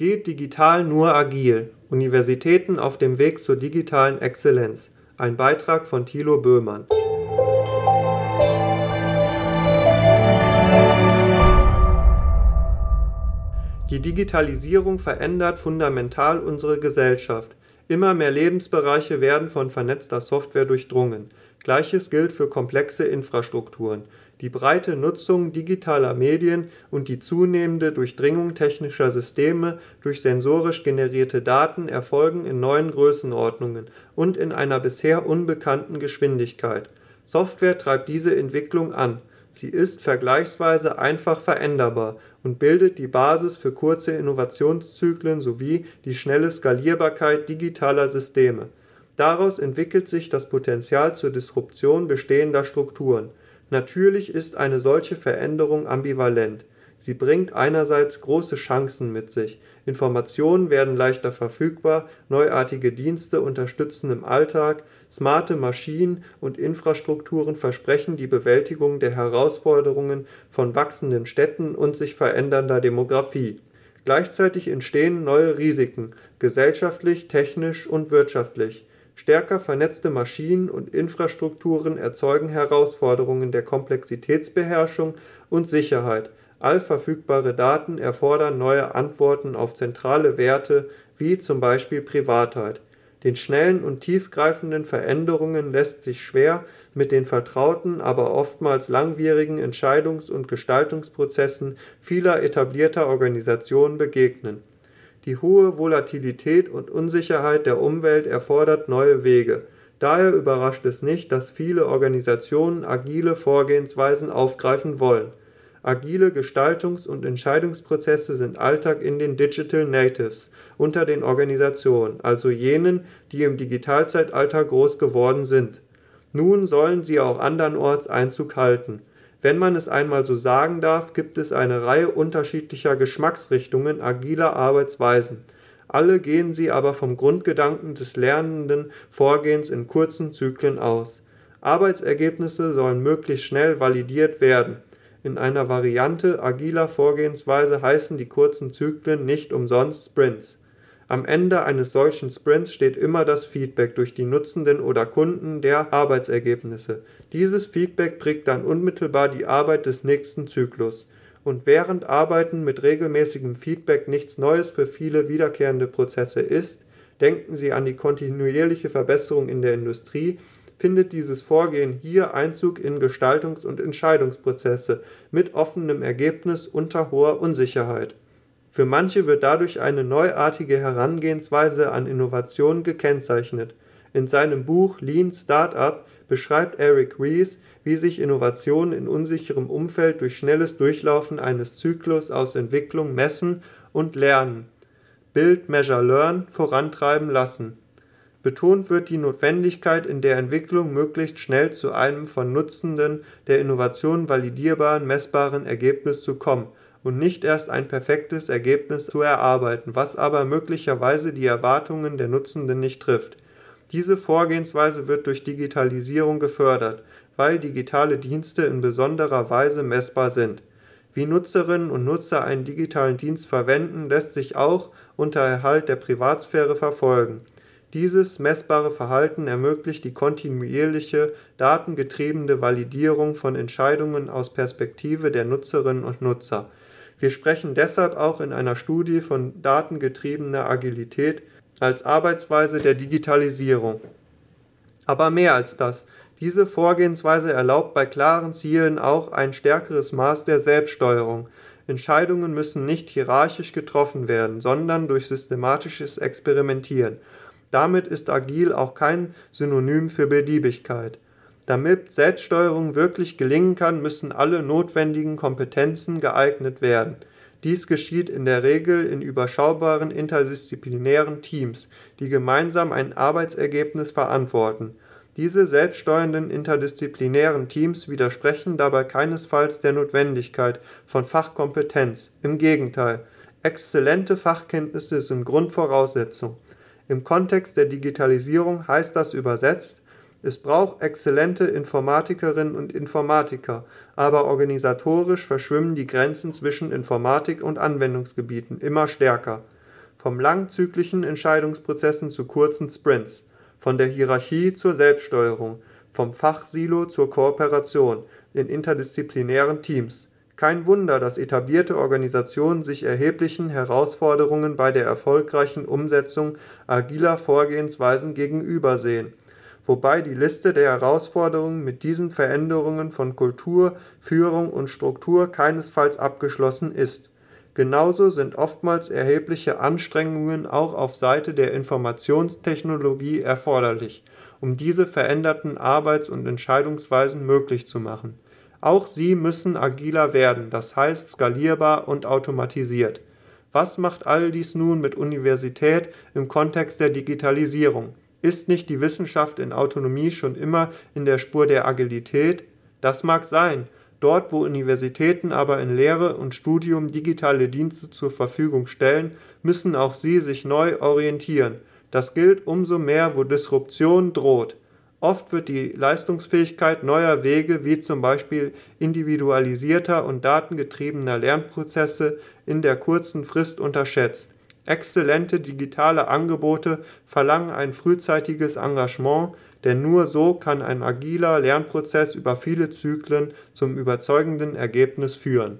Geht digital nur agil. Universitäten auf dem Weg zur digitalen Exzellenz. Ein Beitrag von Thilo Böhmann. Die Digitalisierung verändert fundamental unsere Gesellschaft. Immer mehr Lebensbereiche werden von vernetzter Software durchdrungen. Gleiches gilt für komplexe Infrastrukturen. Die breite Nutzung digitaler Medien und die zunehmende Durchdringung technischer Systeme durch sensorisch generierte Daten erfolgen in neuen Größenordnungen und in einer bisher unbekannten Geschwindigkeit. Software treibt diese Entwicklung an. Sie ist vergleichsweise einfach veränderbar und bildet die Basis für kurze Innovationszyklen sowie die schnelle Skalierbarkeit digitaler Systeme. Daraus entwickelt sich das Potenzial zur Disruption bestehender Strukturen Natürlich ist eine solche Veränderung ambivalent. Sie bringt einerseits große Chancen mit sich. Informationen werden leichter verfügbar, neuartige Dienste unterstützen im Alltag, smarte Maschinen und Infrastrukturen versprechen die Bewältigung der Herausforderungen von wachsenden Städten und sich verändernder Demografie. Gleichzeitig entstehen neue Risiken, gesellschaftlich, technisch und wirtschaftlich Stärker vernetzte Maschinen und Infrastrukturen erzeugen Herausforderungen der Komplexitätsbeherrschung und Sicherheit, all verfügbare Daten erfordern neue Antworten auf zentrale Werte wie zum Beispiel Privatheit. Den schnellen und tiefgreifenden Veränderungen lässt sich schwer mit den vertrauten, aber oftmals langwierigen Entscheidungs und Gestaltungsprozessen vieler etablierter Organisationen begegnen die hohe Volatilität und Unsicherheit der Umwelt erfordert neue Wege. Daher überrascht es nicht, dass viele Organisationen agile Vorgehensweisen aufgreifen wollen. Agile Gestaltungs und Entscheidungsprozesse sind Alltag in den Digital Natives unter den Organisationen, also jenen, die im Digitalzeitalter groß geworden sind. Nun sollen sie auch andernorts Einzug halten wenn man es einmal so sagen darf, gibt es eine Reihe unterschiedlicher Geschmacksrichtungen agiler Arbeitsweisen. Alle gehen sie aber vom Grundgedanken des lernenden Vorgehens in kurzen Zyklen aus. Arbeitsergebnisse sollen möglichst schnell validiert werden. In einer Variante agiler Vorgehensweise heißen die kurzen Zyklen nicht umsonst Sprints am Ende eines solchen Sprints steht immer das Feedback durch die Nutzenden oder Kunden der Arbeitsergebnisse. Dieses Feedback prägt dann unmittelbar die Arbeit des nächsten Zyklus. Und während Arbeiten mit regelmäßigem Feedback nichts Neues für viele wiederkehrende Prozesse ist, denken Sie an die kontinuierliche Verbesserung in der Industrie, findet dieses Vorgehen hier Einzug in Gestaltungs- und Entscheidungsprozesse mit offenem Ergebnis unter hoher Unsicherheit für manche wird dadurch eine neuartige Herangehensweise an Innovation gekennzeichnet. In seinem Buch Lean Startup beschreibt Eric Ries, wie sich Innovation in unsicherem Umfeld durch schnelles Durchlaufen eines Zyklus aus Entwicklung, Messen und Lernen (Build, Measure, Learn) vorantreiben lassen. Betont wird die Notwendigkeit, in der Entwicklung möglichst schnell zu einem von Nutzenden der Innovation validierbaren, messbaren Ergebnis zu kommen und nicht erst ein perfektes Ergebnis zu erarbeiten, was aber möglicherweise die Erwartungen der Nutzenden nicht trifft. Diese Vorgehensweise wird durch Digitalisierung gefördert, weil digitale Dienste in besonderer Weise messbar sind. Wie Nutzerinnen und Nutzer einen digitalen Dienst verwenden, lässt sich auch unter Erhalt der Privatsphäre verfolgen. Dieses messbare Verhalten ermöglicht die kontinuierliche, datengetriebene Validierung von Entscheidungen aus Perspektive der Nutzerinnen und Nutzer wir sprechen deshalb auch in einer Studie von datengetriebener Agilität als Arbeitsweise der Digitalisierung. Aber mehr als das. Diese Vorgehensweise erlaubt bei klaren Zielen auch ein stärkeres Maß der Selbststeuerung. Entscheidungen müssen nicht hierarchisch getroffen werden, sondern durch systematisches Experimentieren. Damit ist agil auch kein Synonym für Beliebigkeit. Damit Selbststeuerung wirklich gelingen kann, müssen alle notwendigen Kompetenzen geeignet werden. Dies geschieht in der Regel in überschaubaren interdisziplinären Teams, die gemeinsam ein Arbeitsergebnis verantworten. Diese selbststeuernden interdisziplinären Teams widersprechen dabei keinesfalls der Notwendigkeit von Fachkompetenz, im Gegenteil, exzellente Fachkenntnisse sind Grundvoraussetzung. Im Kontext der Digitalisierung heißt das übersetzt es braucht exzellente Informatikerinnen und Informatiker, aber organisatorisch verschwimmen die Grenzen zwischen Informatik und Anwendungsgebieten immer stärker. Von langzyklischen Entscheidungsprozessen zu kurzen Sprints, von der Hierarchie zur Selbststeuerung, vom Fachsilo zur Kooperation in interdisziplinären Teams. Kein Wunder, dass etablierte Organisationen sich erheblichen Herausforderungen bei der erfolgreichen Umsetzung agiler Vorgehensweisen gegenübersehen wobei die Liste der Herausforderungen mit diesen Veränderungen von Kultur, Führung und Struktur keinesfalls abgeschlossen ist. Genauso sind oftmals erhebliche Anstrengungen auch auf Seite der Informationstechnologie erforderlich, um diese veränderten Arbeits und Entscheidungsweisen möglich zu machen. Auch sie müssen agiler werden, das heißt skalierbar und automatisiert. Was macht all dies nun mit Universität im Kontext der Digitalisierung ist nicht die Wissenschaft in Autonomie schon immer in der Spur der Agilität? Das mag sein, dort wo Universitäten aber in Lehre und Studium digitale Dienste zur Verfügung stellen, müssen auch sie sich neu orientieren. Das gilt umso mehr, wo Disruption droht. Oft wird die Leistungsfähigkeit neuer Wege wie zum Beispiel individualisierter und datengetriebener Lernprozesse in der kurzen Frist unterschätzt. Exzellente digitale Angebote verlangen ein frühzeitiges Engagement, denn nur so kann ein agiler Lernprozess über viele Zyklen zum überzeugenden Ergebnis führen